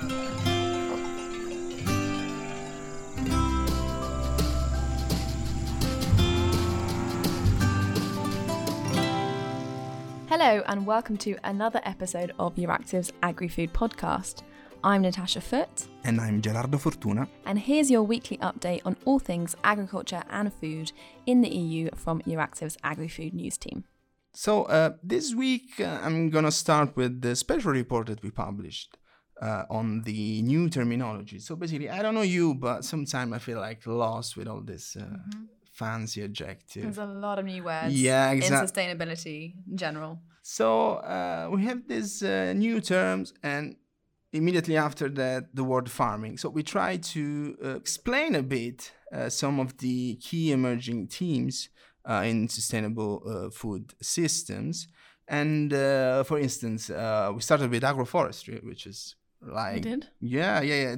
Hello, and welcome to another episode of Euractiv's Agri Food Podcast. I'm Natasha Foote. And I'm Gerardo Fortuna. And here's your weekly update on all things agriculture and food in the EU from Euractiv's Agri Food News team. So, uh, this week uh, I'm going to start with the special report that we published. Uh, on the new terminology. So basically, I don't know you, but sometimes I feel like lost with all this uh, mm-hmm fancy adjective. There's a lot of new words. Yeah, exactly. In sustainability in general. So uh, we have these uh, new terms, and immediately after that, the word farming. So we try to uh, explain a bit uh, some of the key emerging themes uh, in sustainable uh, food systems. And for instance, we started with agroforestry, which is like did? yeah yeah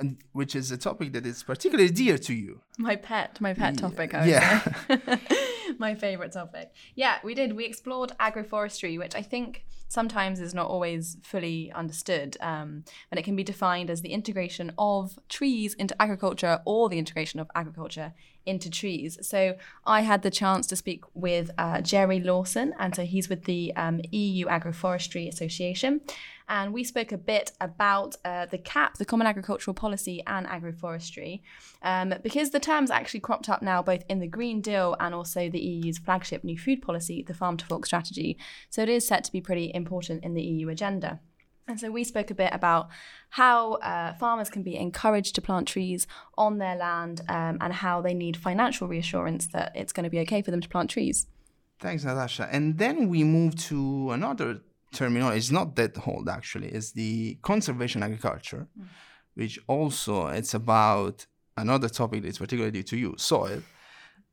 yeah. Which is a topic that is particularly dear to you. My pet my pet topic I yeah. my favorite topic. Yeah we did. We explored agroforestry which i think sometimes is not always fully understood um, and it can be defined as the integration of trees into agriculture or the integration of agriculture into trees. So I had the chance to speak with uh, Gerry Lawson, and so he's with the um, EU Agroforestry Association. And we spoke a bit about uh, the CAP, the Common Agricultural Policy, and agroforestry, um, because the terms actually cropped up now both in the Green Deal and also the EU's flagship new food policy, the Farm to Fork strategy. So it is set to be pretty important in the EU agenda. And so we spoke a bit about how uh, farmers can be encouraged to plant trees on their land um, and how they need financial reassurance that it's going to be okay for them to plant trees. Thanks, Natasha. And then we move to another terminology. It's not that old, actually. It's the conservation agriculture, mm. which also it's about another topic that's particularly to you, soil.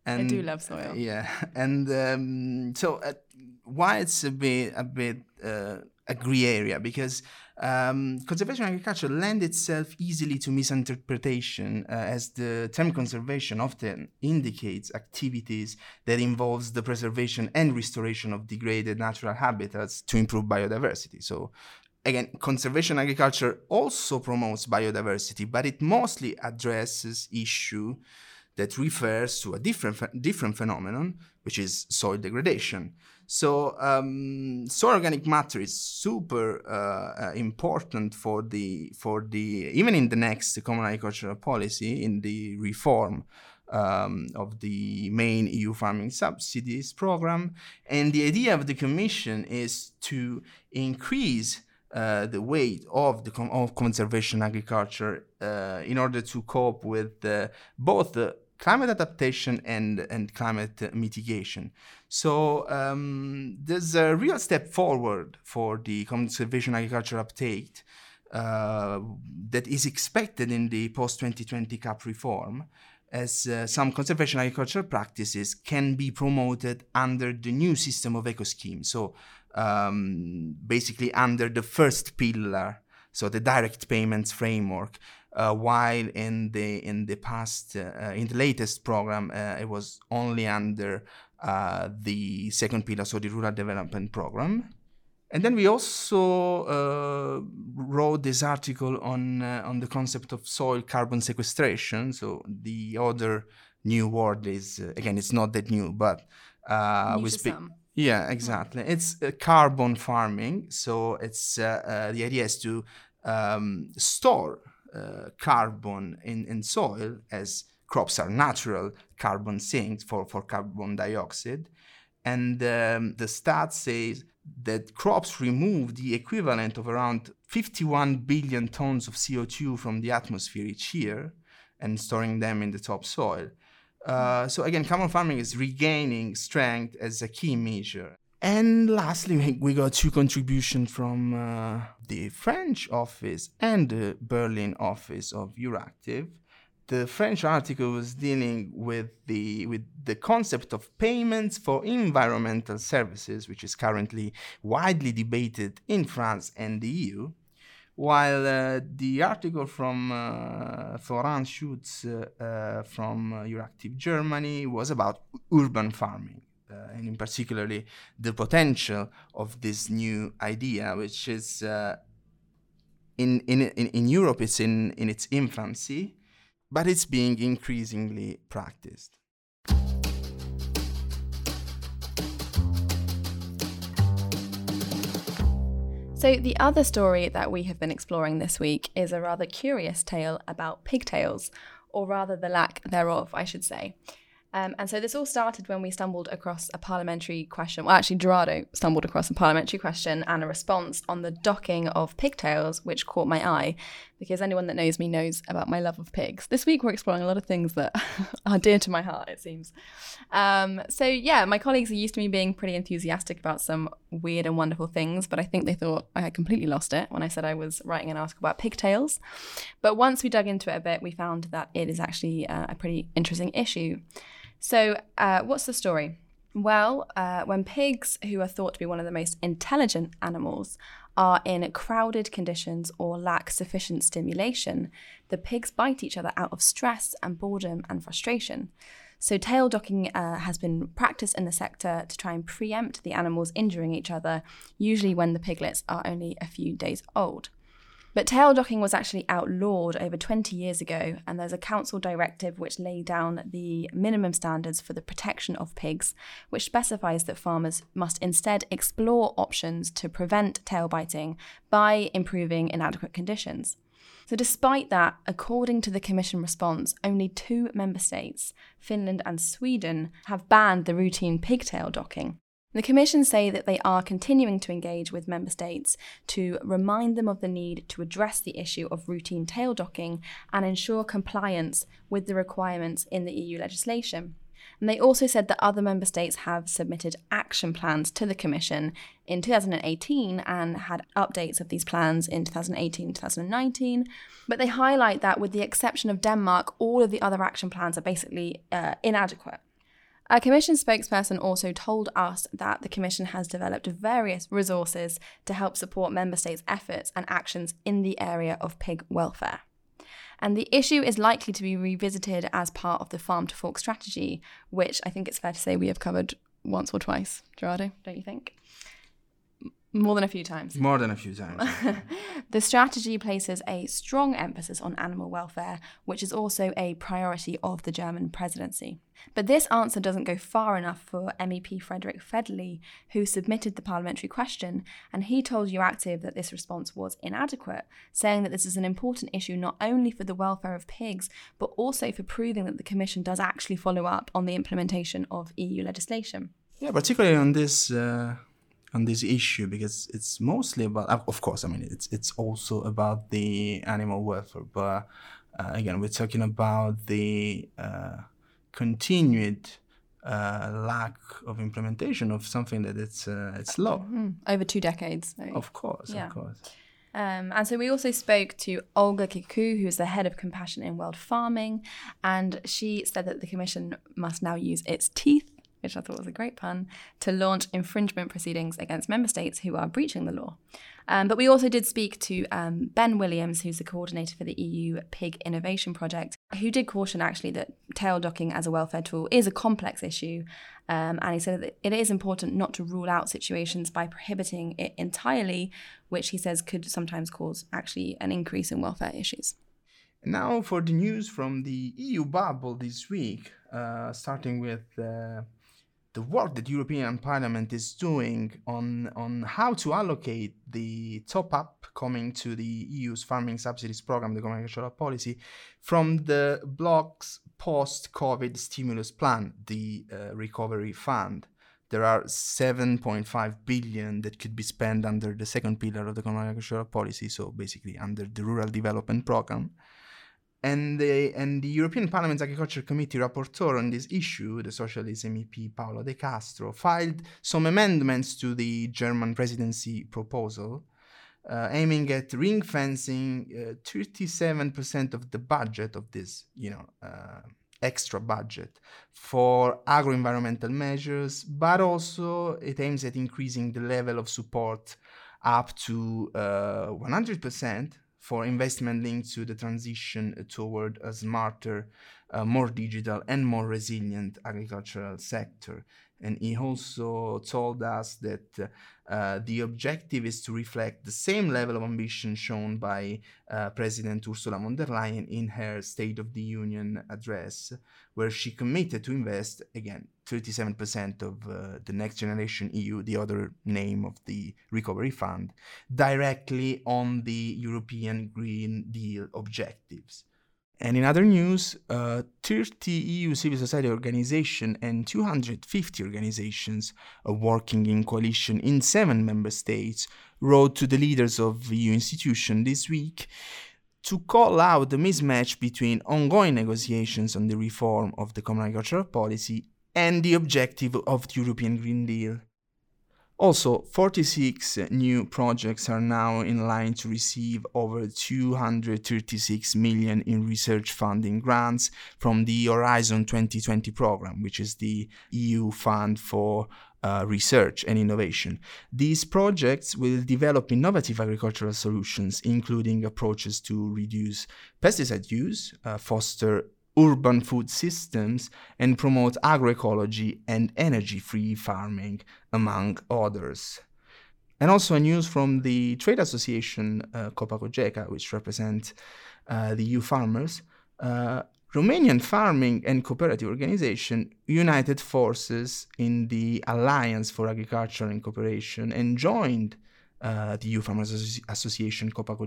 And, I do love soil. Uh, yeah, and um, so uh, why it's a bit a bit uh, a gray area because um, conservation agriculture lends itself easily to misinterpretation uh, as the term conservation often indicates activities that involves the preservation and restoration of degraded natural habitats to improve biodiversity. So again conservation agriculture also promotes biodiversity but it mostly addresses issue that refers to a different different phenomenon which is soil degradation so um, soil organic matter is super uh, important for the for the even in the next common agricultural policy in the reform um, of the main EU farming subsidies program. And the idea of the Commission is to increase uh, the weight of the com- of conservation agriculture uh, in order to cope with uh, both the climate adaptation and, and climate mitigation. So um, there's a real step forward for the conservation agriculture uptake uh, that is expected in the post 2020 CAP reform, as uh, some conservation agricultural practices can be promoted under the new system of eco scheme. So um, basically under the first pillar, so the direct payments framework uh, while in the in the past uh, in the latest program uh, it was only under uh, the second pillar, so the rural development program. And then we also uh, wrote this article on uh, on the concept of soil carbon sequestration. So the other new word is again it's not that new, but we speak. Yeah, exactly. It's carbon farming. So it's the idea is to um, store uh, carbon in, in soil as crops are natural carbon sinks for, for carbon dioxide. And um, the stat says that crops remove the equivalent of around 51 billion tons of CO2 from the atmosphere each year and storing them in the topsoil. Uh, so again, carbon farming is regaining strength as a key measure. And lastly, we got two contributions from uh, the French office and the Berlin office of Euractiv. The French article was dealing with the with the concept of payments for environmental services, which is currently widely debated in France and the EU. While uh, the article from uh, Schutz uh, uh from uh, Euractiv Germany was about urban farming and in particularly the potential of this new idea, which is uh, in, in, in, in Europe, it's in, in its infancy, but it's being increasingly practiced. So, the other story that we have been exploring this week is a rather curious tale about pigtails, or rather the lack thereof, I should say. Um, and so this all started when we stumbled across a parliamentary question. Well, actually, Gerardo stumbled across a parliamentary question and a response on the docking of pigtails, which caught my eye because anyone that knows me knows about my love of pigs. This week, we're exploring a lot of things that are dear to my heart, it seems. Um, so, yeah, my colleagues are used to me being pretty enthusiastic about some weird and wonderful things, but I think they thought I had completely lost it when I said I was writing an article about pigtails. But once we dug into it a bit, we found that it is actually uh, a pretty interesting issue. So, uh, what's the story? Well, uh, when pigs, who are thought to be one of the most intelligent animals, are in crowded conditions or lack sufficient stimulation, the pigs bite each other out of stress and boredom and frustration. So, tail docking uh, has been practiced in the sector to try and preempt the animals injuring each other, usually when the piglets are only a few days old. But tail docking was actually outlawed over 20 years ago, and there's a council directive which laid down the minimum standards for the protection of pigs, which specifies that farmers must instead explore options to prevent tail biting by improving inadequate conditions. So, despite that, according to the Commission response, only two member states, Finland and Sweden, have banned the routine pigtail docking. The Commission say that they are continuing to engage with Member States to remind them of the need to address the issue of routine tail docking and ensure compliance with the requirements in the EU legislation. And they also said that other member states have submitted action plans to the Commission in 2018 and had updates of these plans in 2018 2019. But they highlight that, with the exception of Denmark, all of the other action plans are basically uh, inadequate. A Commission spokesperson also told us that the Commission has developed various resources to help support Member States' efforts and actions in the area of pig welfare. And the issue is likely to be revisited as part of the Farm to Fork strategy, which I think it's fair to say we have covered once or twice, Gerardo, don't you think? More than a few times. More than a few times. the strategy places a strong emphasis on animal welfare, which is also a priority of the German presidency. But this answer doesn't go far enough for MEP Fredrick Federley, who submitted the parliamentary question, and he told Euractiv that this response was inadequate, saying that this is an important issue not only for the welfare of pigs, but also for proving that the Commission does actually follow up on the implementation of EU legislation. Yeah, particularly on this. Uh on this issue because it's mostly about of course i mean it's it's also about the animal welfare but uh, again we're talking about the uh, continued uh, lack of implementation of something that it's uh, it's low mm-hmm. over two decades of course yeah. of course um, and so we also spoke to Olga Kikou, who is the head of compassion in world farming, and she said that the Commission must now use its teeth which I thought was a great pun, to launch infringement proceedings against member states who are breaching the law. Um, but we also did speak to um, Ben Williams, who's the coordinator for the EU Pig Innovation Project, who did caution actually that tail docking as a welfare tool is a complex issue. Um, and he said that it is important not to rule out situations by prohibiting it entirely, which he says could sometimes cause actually an increase in welfare issues. Now for the news from the EU bubble this week, uh, starting with. Uh the work that European Parliament is doing on on how to allocate the top up coming to the EU's farming subsidies program, the common agricultural policy, from the bloc's post-COVID stimulus plan, the uh, recovery fund. There are 7.5 billion that could be spent under the second pillar of the common agricultural policy, so basically under the rural development program. And the, and the European Parliament's Agriculture Committee rapporteur on this issue, the Socialist MEP Paolo De Castro, filed some amendments to the German presidency proposal, uh, aiming at ring fencing uh, 37% of the budget of this, you know, uh, extra budget for agro-environmental measures, but also it aims at increasing the level of support up to 100% uh, for investment linked to the transition toward a smarter, uh, more digital, and more resilient agricultural sector. And he also told us that uh, the objective is to reflect the same level of ambition shown by uh, President Ursula von der Leyen in her State of the Union address, where she committed to invest, again, 37% of uh, the Next Generation EU, the other name of the Recovery Fund, directly on the European Green Deal objectives. And in other news, uh, 30 EU civil society organizations and 250 organizations working in coalition in seven member states wrote to the leaders of EU institutions this week to call out the mismatch between ongoing negotiations on the reform of the common agricultural policy and the objective of the European Green Deal. Also, 46 new projects are now in line to receive over 236 million in research funding grants from the Horizon 2020 program, which is the EU fund for uh, research and innovation. These projects will develop innovative agricultural solutions, including approaches to reduce pesticide use, uh, foster urban food systems and promote agroecology and energy free farming, among others. And also, a news from the trade association uh, which represents uh, the EU farmers. Uh, Romanian farming and cooperative organization united forces in the Alliance for Agriculture and Cooperation and joined uh, the EU Farmers Association Copa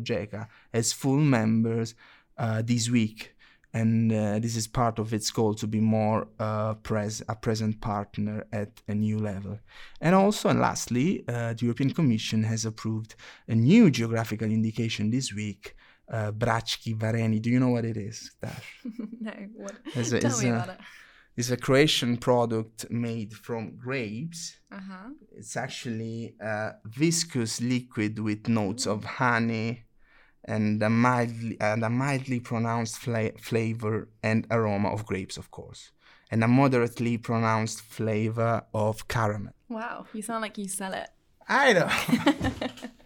as full members uh, this week and uh, this is part of its goal to be more uh, pres- a present partner at a new level. And also, and lastly, uh, the European Commission has approved a new geographical indication this week. Uh, Brački Varenik. Do you know what it is, Tash? no. What? It's a, Tell me a, about it. It's a Croatian product made from grapes. Uh-huh. It's actually a viscous liquid with notes of honey, and a mildly and a mildly pronounced fla- flavor and aroma of grapes, of course, and a moderately pronounced flavor of caramel. Wow, you sound like you sell it. I know.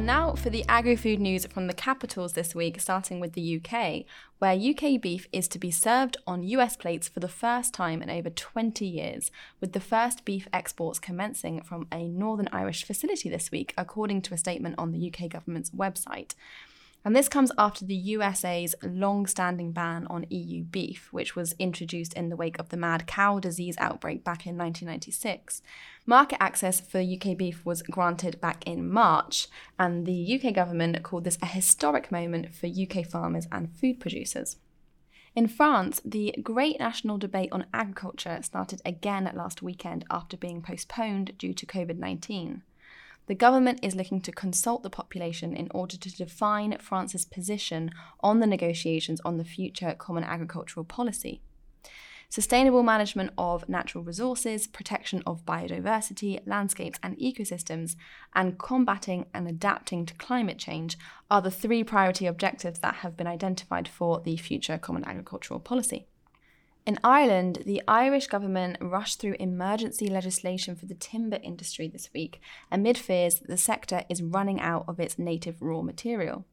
And now for the agri food news from the capitals this week, starting with the UK, where UK beef is to be served on US plates for the first time in over 20 years, with the first beef exports commencing from a Northern Irish facility this week, according to a statement on the UK government's website. And this comes after the USA's long standing ban on EU beef, which was introduced in the wake of the mad cow disease outbreak back in 1996. Market access for UK beef was granted back in March, and the UK government called this a historic moment for UK farmers and food producers. In France, the great national debate on agriculture started again last weekend after being postponed due to COVID 19. The government is looking to consult the population in order to define France's position on the negotiations on the future Common Agricultural Policy. Sustainable management of natural resources, protection of biodiversity, landscapes, and ecosystems, and combating and adapting to climate change are the three priority objectives that have been identified for the future Common Agricultural Policy. In Ireland, the Irish government rushed through emergency legislation for the timber industry this week amid fears that the sector is running out of its native raw material.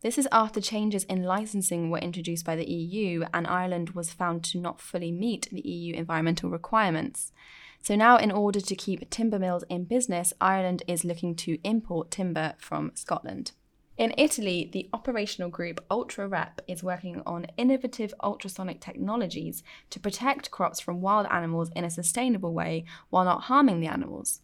This is after changes in licensing were introduced by the EU and Ireland was found to not fully meet the EU environmental requirements. So now, in order to keep timber mills in business, Ireland is looking to import timber from Scotland. In Italy, the operational group UltraRep is working on innovative ultrasonic technologies to protect crops from wild animals in a sustainable way while not harming the animals.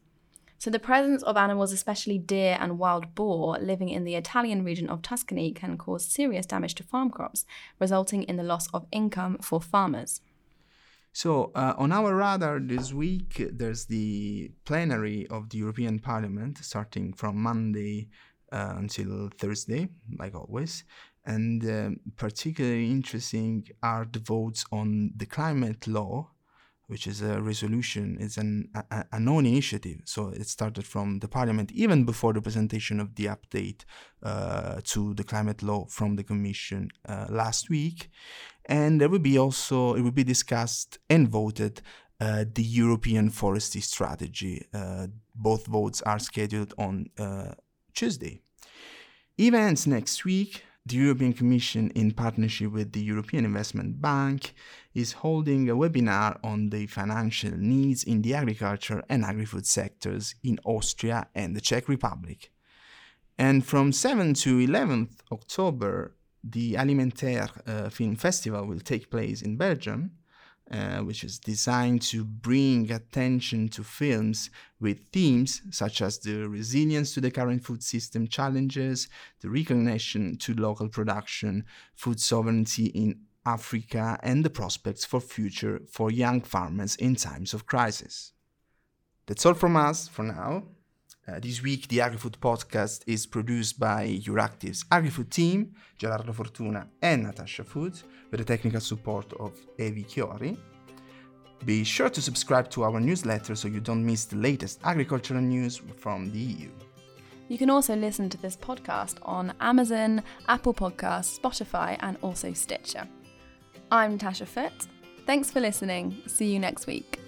So, the presence of animals, especially deer and wild boar, living in the Italian region of Tuscany can cause serious damage to farm crops, resulting in the loss of income for farmers. So, uh, on our radar this week, there's the plenary of the European Parliament starting from Monday uh, until Thursday, like always. And um, particularly interesting are the votes on the climate law, which is a resolution, it's an, a, a known initiative. So it started from the parliament even before the presentation of the update uh, to the climate law from the commission uh, last week. And there will be also, it will be discussed and voted uh, the European forestry strategy. Uh, both votes are scheduled on uh, Tuesday. Events next week the European Commission, in partnership with the European Investment Bank, is holding a webinar on the financial needs in the agriculture and agri food sectors in Austria and the Czech Republic. And from 7 to 11th October, the Alimenterre uh, Film Festival will take place in Belgium uh, which is designed to bring attention to films with themes such as the resilience to the current food system challenges, the recognition to local production, food sovereignty in Africa, and the prospects for future for young farmers in times of crisis. That's all from us for now. Uh, this week, the AgriFood podcast is produced by Euractiv's AgriFood team, Gerardo Fortuna and Natasha Foote, with the technical support of Evi Chiori. Be sure to subscribe to our newsletter so you don't miss the latest agricultural news from the EU. You can also listen to this podcast on Amazon, Apple Podcasts, Spotify, and also Stitcher. I'm Natasha Foote. Thanks for listening. See you next week.